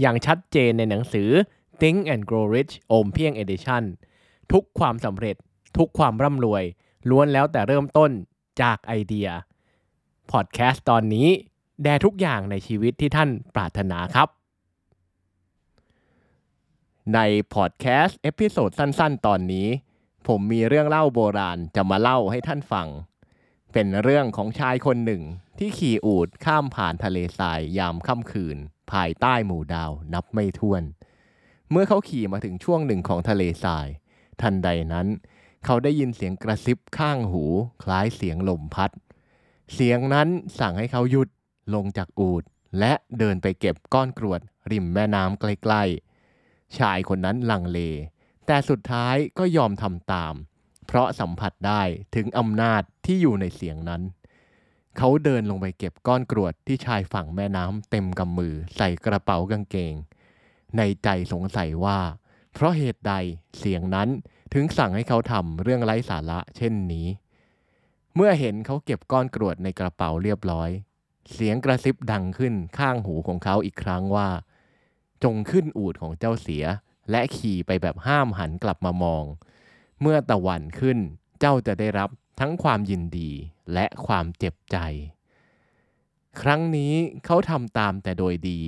อย่างชัดเจนในหนังสือ Think and Grow Rich โอมเพียง Edition ทุกความสำเร็จ ทุกความร่ำรวย ล้วนแล้วแต่เริ่มต้นจากไอเดีย พอดแคสต์ตอนนี้ แด่ทุกอย่างในชีวิตที่ท่านปรารถนาครับ ในพอดแคสต์ episode สั้นๆ ตอนนี้ ผมมีเรื่องเล่าโบราณจะมาเล่าให้ท่านฟัง เป็นเรื่องของชายคนหนึ่งที่ขี่อูฐข้ามผ่านทะเลทรายยามค่ำคืน ภายใต้หมู่ดาวนับไม่ถ้วน เมื่อเขาขี่มาถึงช่วงหนึ่งของทะเลทราย ทันใดนั้น เขาได้ยินเสียงกระซิบข้างหู คล้ายเสียงลมพัด เสียงนั้นสั่งให้เขาหยุดลงจากอูฐและเดินไปเก็บก้อนกรวด ริมแม่น้ำใกล้ๆ ชายคนนั้นลังเล แต่สุดท้ายก็ยอมทำตาม เพราะสัมผัสได้ถึงอำนาจที่อยู่ในเสียงนั้น เขาเดินลงไปเก็บก้อนกรวดที่ชายฝั่งแม่น้ำเต็มกำมือใส่กระเป๋ากางเกง ในใจสงสัยว่า เพราะเหตุใดเสียงนั้นถึงสั่งให้เขาทำเรื่องไร้สาระเช่นนี้ เมื่อเห็นเขาเก็บก้อนกรวดในกระเป๋าเรียบร้อย เสียงกระซิบดังขึ้นข้างหูของเขาอีกครั้งว่า จงขึ้นอูดของเจ้าเสีย และขี่ไปแบบห้ามหันกลับมามอง เมื่อตะวันขึ้นเจ้าจะได้รับ ทั้งความยินดีและความเจ็บใจ ครั้งนี้เขาทำตามแต่โดยดี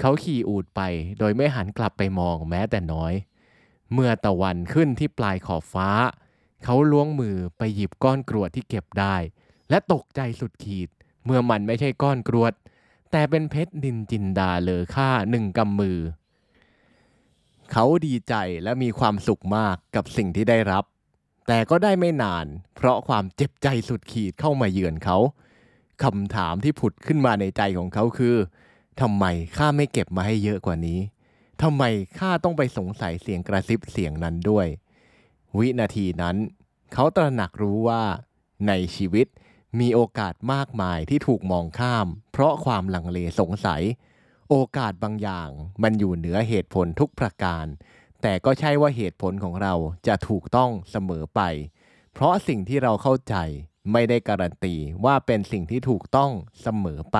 เขาขี่อูดไปโดยไม่หันกลับไปมองแม้แต่น้อย เมื่อตะวันขึ้นที่ปลายขอบฟ้า เขาล้วงมือไปหยิบก้อนกรวดที่เก็บได้ และตกใจสุดขีด เมื่อมันไม่ใช่ก้อนกรวด แต่เป็นเพชรนินจินดาเลอค่าหนึ่งกำมือ เขาดีใจและมีความสุขมากกับสิ่งที่ได้รับ แต่ก็ได้ไม่นาน เพราะความเจ็บใจสุดขีดเข้ามาเยือนเขาคำถามที่ผุดขึ้นมาในใจของเขาคือทำไมข้าไม่เก็บมาให้เยอะกว่านี้ทำไมข้าต้องไปสงสัยเสียงกระซิบเสียงนั้นด้วย วินาทีนั้น เขาตระหนักรู้ว่าในชีวิตมีโอกาสมากมายที่ถูกมองข้าม เพราะความลังเลสงสัย โอกาสบางอย่างมันอยู่เหนือเหตุผลทุกประการ แต่ก็ใช่ว่าเหตุผลของเราจะถูกต้องเสมอไป เพราะสิ่งที่เราเข้าใจไม่ได้การันตีว่าเป็นสิ่งที่ถูกต้องเสมอไป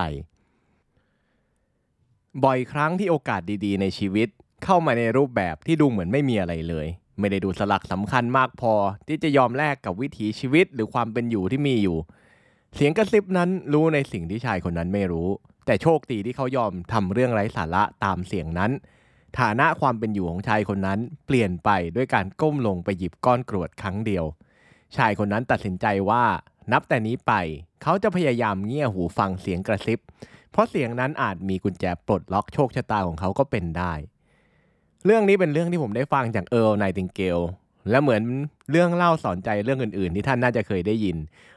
บ่อยครั้งที่โอกาสดีๆ ในชีวิต เข้ามาในรูปแบบที่ดูเหมือนไม่มีอะไรเลย ไม่ได้ดูสลักสำคัญมากพอ ที่จะยอมแลกกับวิถีชีวิตหรือความเป็นอยู่ที่มีอยู่ เสียงกระซิบนั้นรู้ในสิ่งที่ชายคนนั้นไม่รู้ แต่โชคดีที่เขายอมทำเรื่องไร้สาระตามเสียงนั้น ฐานะความเป็นอยู่ของชายคนนั้นเปลี่ยนไปด้วยการก้มลงไปหยิบก้อนกรวดครั้งเดียว ชายคนนั้นตัดสินใจว่านับแต่นี้ไปเขาจะพยายามเงี่ยหูฟังเสียงกระซิบ เพราะเสียงนั้นอาจมีกุญแจปลดล็อกโชคชะตาของเขาก็เป็นได้ เรื่องนี้เป็นเรื่องที่ผมได้ฟังจากเอิร์ลไนติงเกลและเหมือนเรื่องเล่าสอนใจเรื่องอื่นๆ ที่ท่านน่าจะเคยได้ยิน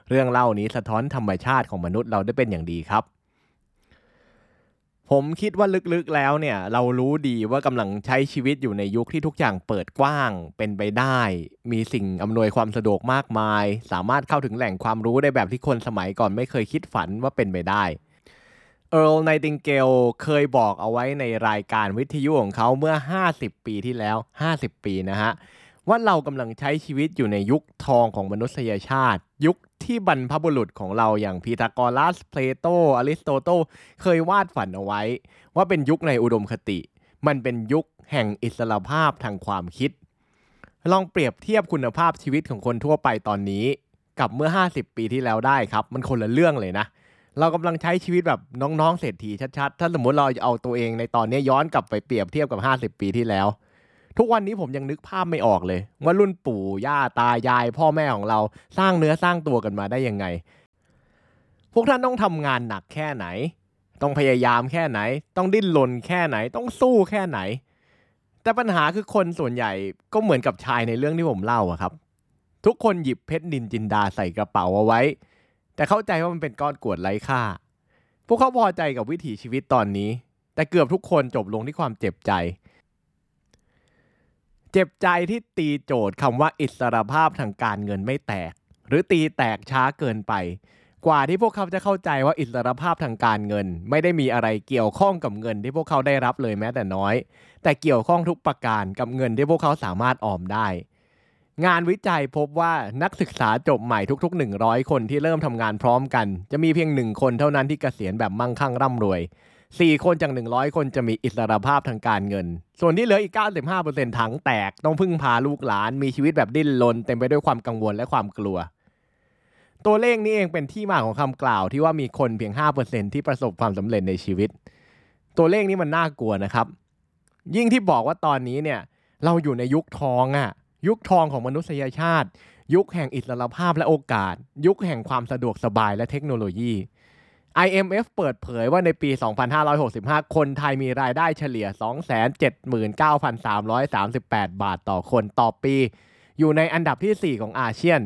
เรื่องเล่านี้สะท้อนธรรมชาติของมนุษย์เราได้เป็นอย่างดีครับ ผมคิดว่าลึกๆแล้วเนี่ย เรารู้ดีว่ากำลังใช้ชีวิตอยู่ในยุคที่ทุกอย่างเปิดกว้างเป็นไปได้ มีสิ่งอำนวยความสะดวกมากมาย สามารถเข้าถึงแหล่งความรู้ได้แบบที่คนสมัยก่อนไม่เคยคิดฝันว่าเป็นไปได้เอิร์ลไนติงเกลเคยบอกเอาไว้ในรายการวิทยุของเขาเมื่อ 50 ปีที่แล้ว 50 ปีนะฮะ ว่าเรากำลังใช้ชีวิตอยู่ในยุคทองของมนุษยชาติ ยุคที่บรรพบุรุษของเราอย่างพีทาโกรัส เพลโต อริสโตเติลเคยวาดฝันเอาไว้ ว่าเป็นยุคในอุดมคติ มันเป็นยุคแห่งอิสรภาพทางความคิด ลองเปรียบเทียบคุณภาพชีวิตของคนทั่วไปตอนนี้ กับเมื่อ 50 ปีที่แล้วได้ครับ มันคนละเรื่องเลยนะเรากำลังใช้ชีวิตแบบน้องๆเศรษฐีชัดๆ ถ้าสมมติเราเอาตัวเองในตอนนี้ย้อนกลับไปเปรียบเทียบกับ 50 ปีที่แล้ว ทุกวันนี้ผมยังนึกภาพไม่ออกเลย ว่ารุ่นปู่ย่าตายาย พ่อแม่ของเราสร้างเนื้อสร้างตัวกันมาได้ยังไง พวกท่านต้องทำงานหนักแค่ไหน ต้องพยายามแค่ไหน ต้องดิ้นรนแค่ไหน ต้องสู้แค่ไหน แต่ปัญหาคือคนส่วนใหญ่ก็เหมือนกับชายในเรื่องที่ผมเล่าอะครับ ทุกคนหยิบเพชรนินจินดาใส่กระเป๋าเอาไว้ แต่เข้าใจว่ามันเป็นก้อนกวดไร้ค่า พวกเขาพอใจกับวิถีชีวิตตอนนี้ แต่เกือบทุกคนจบลงที่ความเจ็บใจ เจ็บใจที่ตีโจทย์คำว่าอิสรภาพทางการเงินไม่แตก หรือตีแตกช้าเกินไป กว่าที่พวกเขาจะเข้าใจว่าอิสรภาพทางการเงิน ไม่ได้มีอะไรเกี่ยวข้องกับเงินที่พวกเขาได้รับเลยแม้แต่น้อย แต่เกี่ยวข้องทุกประการกับเงินที่พวกเขาสามารถออมได้ งานวิจัยพบว่านักศึกษาจบใหม่ทุก ๆ 100 คนที่เริ่มทำงานพร้อมกัน จะมีเพียงหนึ่งคนเท่านั้นที่เกษียณแบบมั่งคั่งร่ำรวย 4 คนจาก 100 คนจะมีอิสรภาพทางการเงิน ส่วนที่เหลืออีก 95%ถังแตก ต้องพึ่งพาลูกหลาน มีชีวิตแบบดิ้นรนเต็มไปด้วยความกังวลและความกลัว ตัวเลขนี้เองเป็นที่มาของคำกล่าวที่ว่ามีคนเพียง 5%ที่ประสบความสำเร็จในชีวิต ตัวเลขนี้มันน่ากลัวนะครับ ยิ่งที่บอกว่าตอนนี้เนี่ยเราอยู่ในยุคทองอะยุคทองของมนุษยชาติ ยุคแห่งอิสรภาพและโอกาส ยุคแห่งความสะดวกสบายและเทคโนโลยี IMF เปิดเผยว่าในปี 2565 คนไทยมีรายได้เฉลี่ย 279,338 บาทต่อคนต่อปี อยู่ในอันดับที่ 4 ของอาเซียน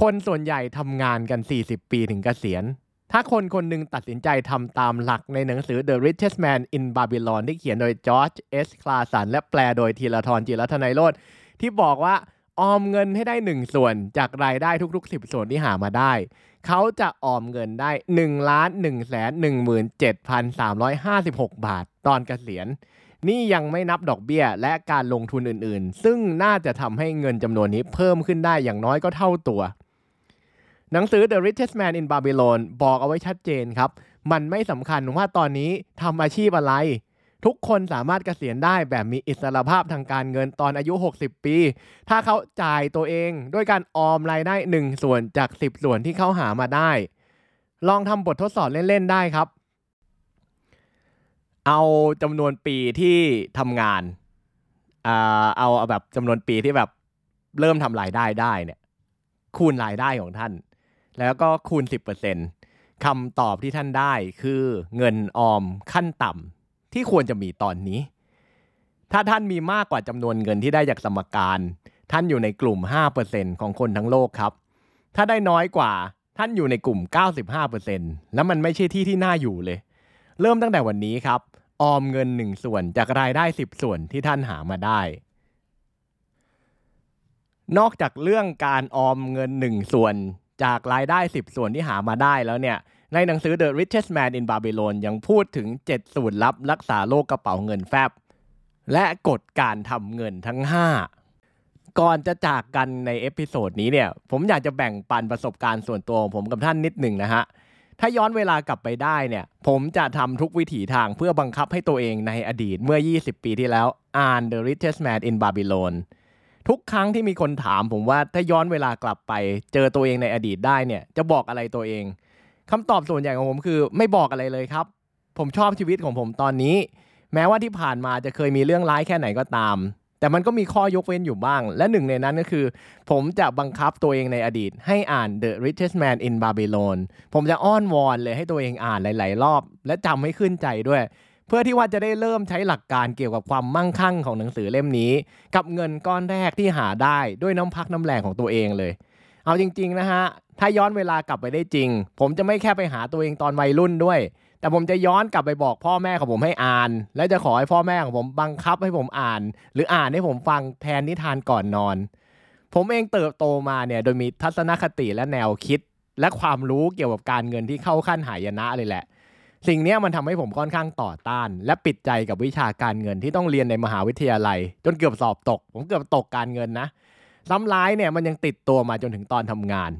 คนส่วนใหญ่ทำงานกัน 40 ปีถึงเกษียณ ถ้าคนคนหนึ่งตัดสินใจทำตามหลักในหนังสือ The Richest Man in Babylon ที่เขียนโดยจอร์จเอสคลาสันและแปลโดยธีรทรจิรัตนัยโรธที่บอกว่า ออมเงินให้ได้ 1 ส่วนจากรายได้ทุกๆ 10 ส่วนที่หามาได้ เขาจะออมเงินได้1ล้าน1แสน17,356 บาท ตอนเกษียณ นี่ยังไม่นับดอกเบี้ยและการลงทุนอื่นๆ ซึ่งน่าจะทำให้เงินจำนวนนี้เพิ่มขึ้นได้อย่างน้อยก็เท่าตัว หนังสือ The Richest Man in Babylon บอกเอาไว้ชัดเจนครับ มันไม่สำคัญว่าตอนนี้ทำอาชีพอะไร ทุกคนสามารถเกษียณได้แบบมีอิสรภาพทางการเงินตอนอายุ 60 ปี ถ้าเขาจ่ายตัวเองด้วยการออมรายได้ 1 ส่วนจาก 10 ส่วนที่เขาหามาได้ ลองทำบททดสอบเล่น ๆ ได้ครับ เอาจำนวนปีที่ทำงานเอาเอาแบบจำนวนปีที่แบบเริ่มทำรายได้ได้เนี่ย คูณรายได้ของท่าน แล้วก็คูณ 10%คำตอบที่ท่านได้คือเงินออมขั้นต่ำ ที่ควรจะมีตอนนี้ ถ้าท่านมีมากกว่าจำนวนเงินที่ได้จากสมการ ท่านอยู่ในกลุ่ม 5%ของคนทั้งโลกครับ ถ้าได้น้อยกว่าท่านอยู่ในกลุ่ม 95%แล้วมันไม่ใช่ที่ที่น่าอยู่เลย เริ่มตั้งแต่วันนี้ครับ ออมเงิน 1 ส่วนจากรายได้ 10 ส่วนที่ท่านหามาได้ นอกจากเรื่องการออมเงิน 1 ส่วนจากรายได้ 10 ส่วนที่หามาได้แล้วเนี่ย ในหนังสือ The Richest Man in Babylon ยังพูดถึง 7 สูตรลับรักษาโรคกระเป๋าเงินแฟบ และกฎการทำเงินทั้ง 5 ก่อนจะจากกันใน episode นี้เนี่ย ผมอยากจะแบ่งปันประสบการณ์ส่วนตัวของผมกับท่านนิดหนึ่งนะฮะ ถ้าย้อนเวลากลับไปได้เนี่ย ผมจะทำทุกวิถีทางเพื่อบังคับให้ตัวเองในอดีตเมื่อ 20 ปีที่แล้วอ่าน The Richest Man in Babylon ทุกครั้งที่มีคนถามผมว่าถ้าย้อนเวลากลับไป เจอตัวเองในอดีตได้เนี่ย จะบอกอะไรตัวเอง คำตอบส่วนใหญ่ของผมคือไม่บอกอะไรเลยครับ ผมชอบชีวิตของผมตอนนี้ แม้ว่าที่ผ่านมาจะเคยมีเรื่องร้ายแค่ไหนก็ตาม แต่มันก็มีข้อยกเว้นอยู่บ้าง และหนึ่งในนั้นก็คือ ผมจะบังคับตัวเองในอดีต ให้อ่าน The Richest Man in Babylon ผมจะอ้อนวอนเลยให้ตัวเองอ่านหลาย ๆ รอบ และจำให้ขึ้นใจด้วย เพื่อที่ว่าจะได้เริ่มใช้หลักการเกี่ยวกับความมั่งคั่งของหนังสือเล่มนี้ กับเงินก้อนแรกที่หาได้ด้วยน้ำพักน้ำแรงของตัวเองเลย เอาจริงๆนะฮะ ถ้าย้อนเวลากลับไปได้จริง ผมจะไม่แค่ไปหาตัวเองตอนวัยรุ่นด้วย แต่ผมจะย้อนกลับไปบอกพ่อแม่ของผมให้อ่าน และจะขอให้พ่อแม่ของผมบังคับให้ผมอ่าน หรืออ่านให้ผมฟังแทนนิทานก่อนนอน ผมเองเติบโตมาเนี่ยโดยมีทัศนคติและแนวคิด และความรู้เกี่ยวกับการเงินที่เข้าขั้นหายนะเลยแหละสิ่งนี้มันทำให้ผมค่อนข้างต่อต้าน และปิดใจกับวิชาการเงินที่ต้องเรียนในมหาวิทยาลัย จนเกือบสอบตก ผมเกือบตกการเงินนะ ซ้ำร้ายเนี่ยมันยังติดตัวมาจนถึงตอนทำงาน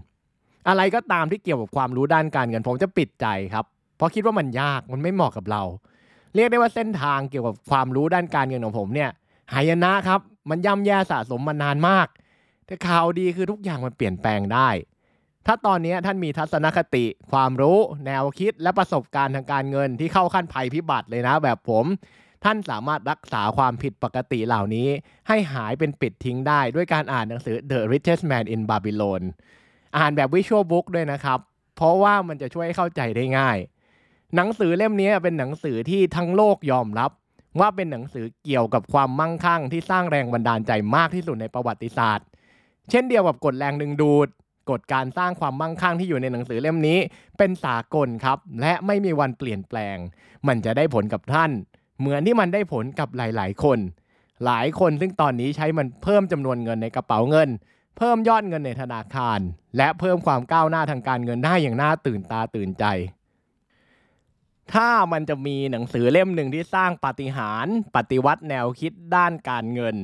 อะไรก็ตามที่เกี่ยวกับความรู้ด้านการเงินผมจะปิดใจครับ เพราะคิดว่ามันยากมันไม่เหมาะกับเรา เรียกได้ว่าเส้นทางเกี่ยวกับความรู้ด้านการเงินของผมเนี่ยหายนะครับ มันย่ำแย่สะสมมานานมาก แต่ข่าวดีคือทุกอย่างมันเปลี่ยนแปลงได้ ถ้าตอนนี้ท่านมีทัศนคติ ความรู้ แนวคิดและประสบการณ์ทางการเงินที่เข้าขั้นภัยพิบัติเลยนะ แบบผม ท่านสามารถรักษาความผิดปกติเหล่านี้ ให้หายเป็นปิดทิ้งได้ ด้วยการอ่านหนังสือ The Richest Man in Babylon อ่านแบบ Visual Book ด้วยนะครับ เพราะว่ามันจะช่วยให้เข้าใจได้ง่าย หนังสือเล่มนี้เป็นหนังสือที่ทั้งโลกยอมรับ ว่าเป็นหนังสือเกี่ยวกับความมั่งคั่ง ที่สร้างแรงบันดาลใจมากที่สุดในประวัติศาสตร์ เช่นเดียวกับกฎแรงดึงดูดกฎการสร้างความมั่งคั่งที่อยู่ในหนังสือเล่มนี้ เป็นสากลครับ และไม่มีวันเปลี่ยนแปลง มันจะได้ผลกับท่าน เหมือนที่มันได้ผลกับหลาย ๆ คน หลายคนซึ่งตอนนี้ใช้มันเพิ่มจำนวนเงินในกระเป๋าเงิน เพิ่มยอดเงินในธนาคาร และเพิ่มความก้าวหน้าทางการเงินได้อย่างน่าตื่นตาตื่นใจ ถ้ามันจะมีหนังสือเล่มหนึ่งที่สร้างปาฏิหาริย์ปฏิวัติแนวคิดด้านการเงิน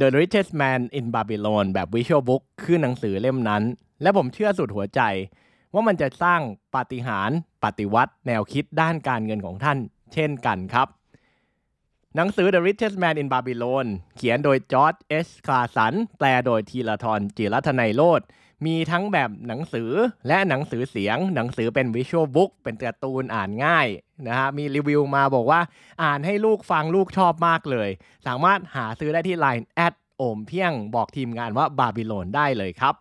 The Richest Man in Babylon แบบ Visual Book คือหนังสือเล่มนั้น และผมเชื่อสุดหัวใจว่ามันจะสร้างปาฏิหาริย์ปฏิวัติแนวคิดด้านการเงินของท่าน เช่นกันครับ หนังสือ The Richest Man in Babylon เขียนโดยจอร์จเอสคลาสัน แปลโดยทีละทรจิรัตนัยโลดมีทั้งแบบหนังสือและหนังสือเสียง หนังสือเป็น visual book เป็นการ์ตูนอ่านง่ายนะฮะมีรีวิวมาบอกว่าอ่านให้ลูกฟังลูกชอบมากเลย สามารถหาซื้อได้ที่ Line add โอมเพียงบอกทีมงานว่าบาบิโลนได้เลยครับ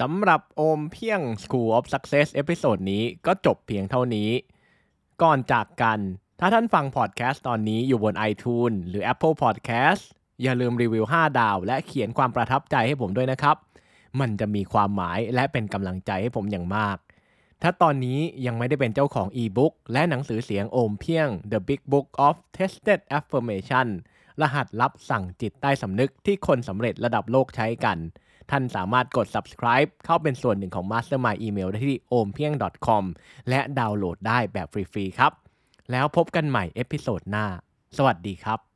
สำหรับโอมเพียง School of Success episode นี้ก็จบเพียงเท่านี้ ก่อนจากกัน ถ้าท่านฟังพอดแคสต์ตอนนี้อยู่บน iTunes หรือ Apple Podcast อย่าลืมรีวิว 5 ดาว และเขียนความประทับใจให้ผมด้วยนะครับ มันจะมีความหมายและเป็นกำลังใจให้ผมอย่างมาก ถ้าตอนนี้ยังไม่ได้เป็นเจ้าของอีบุ๊กและหนังสือเสียงโอมเพียง The Big Book of Tested Affirmation รหัสลับสั่งจิตใต้สำนึกที่คนสำเร็จระดับโลกใช้กัน ท่านสามารถกด subscribe เข้าเป็นส่วนหนึ่งของ Mastermind Email ได้ที่ ompieng.com และดาวน์โหลดได้แบบฟรีๆครับ แล้วพบกันใหม่ episode หน้า สวัสดีครับ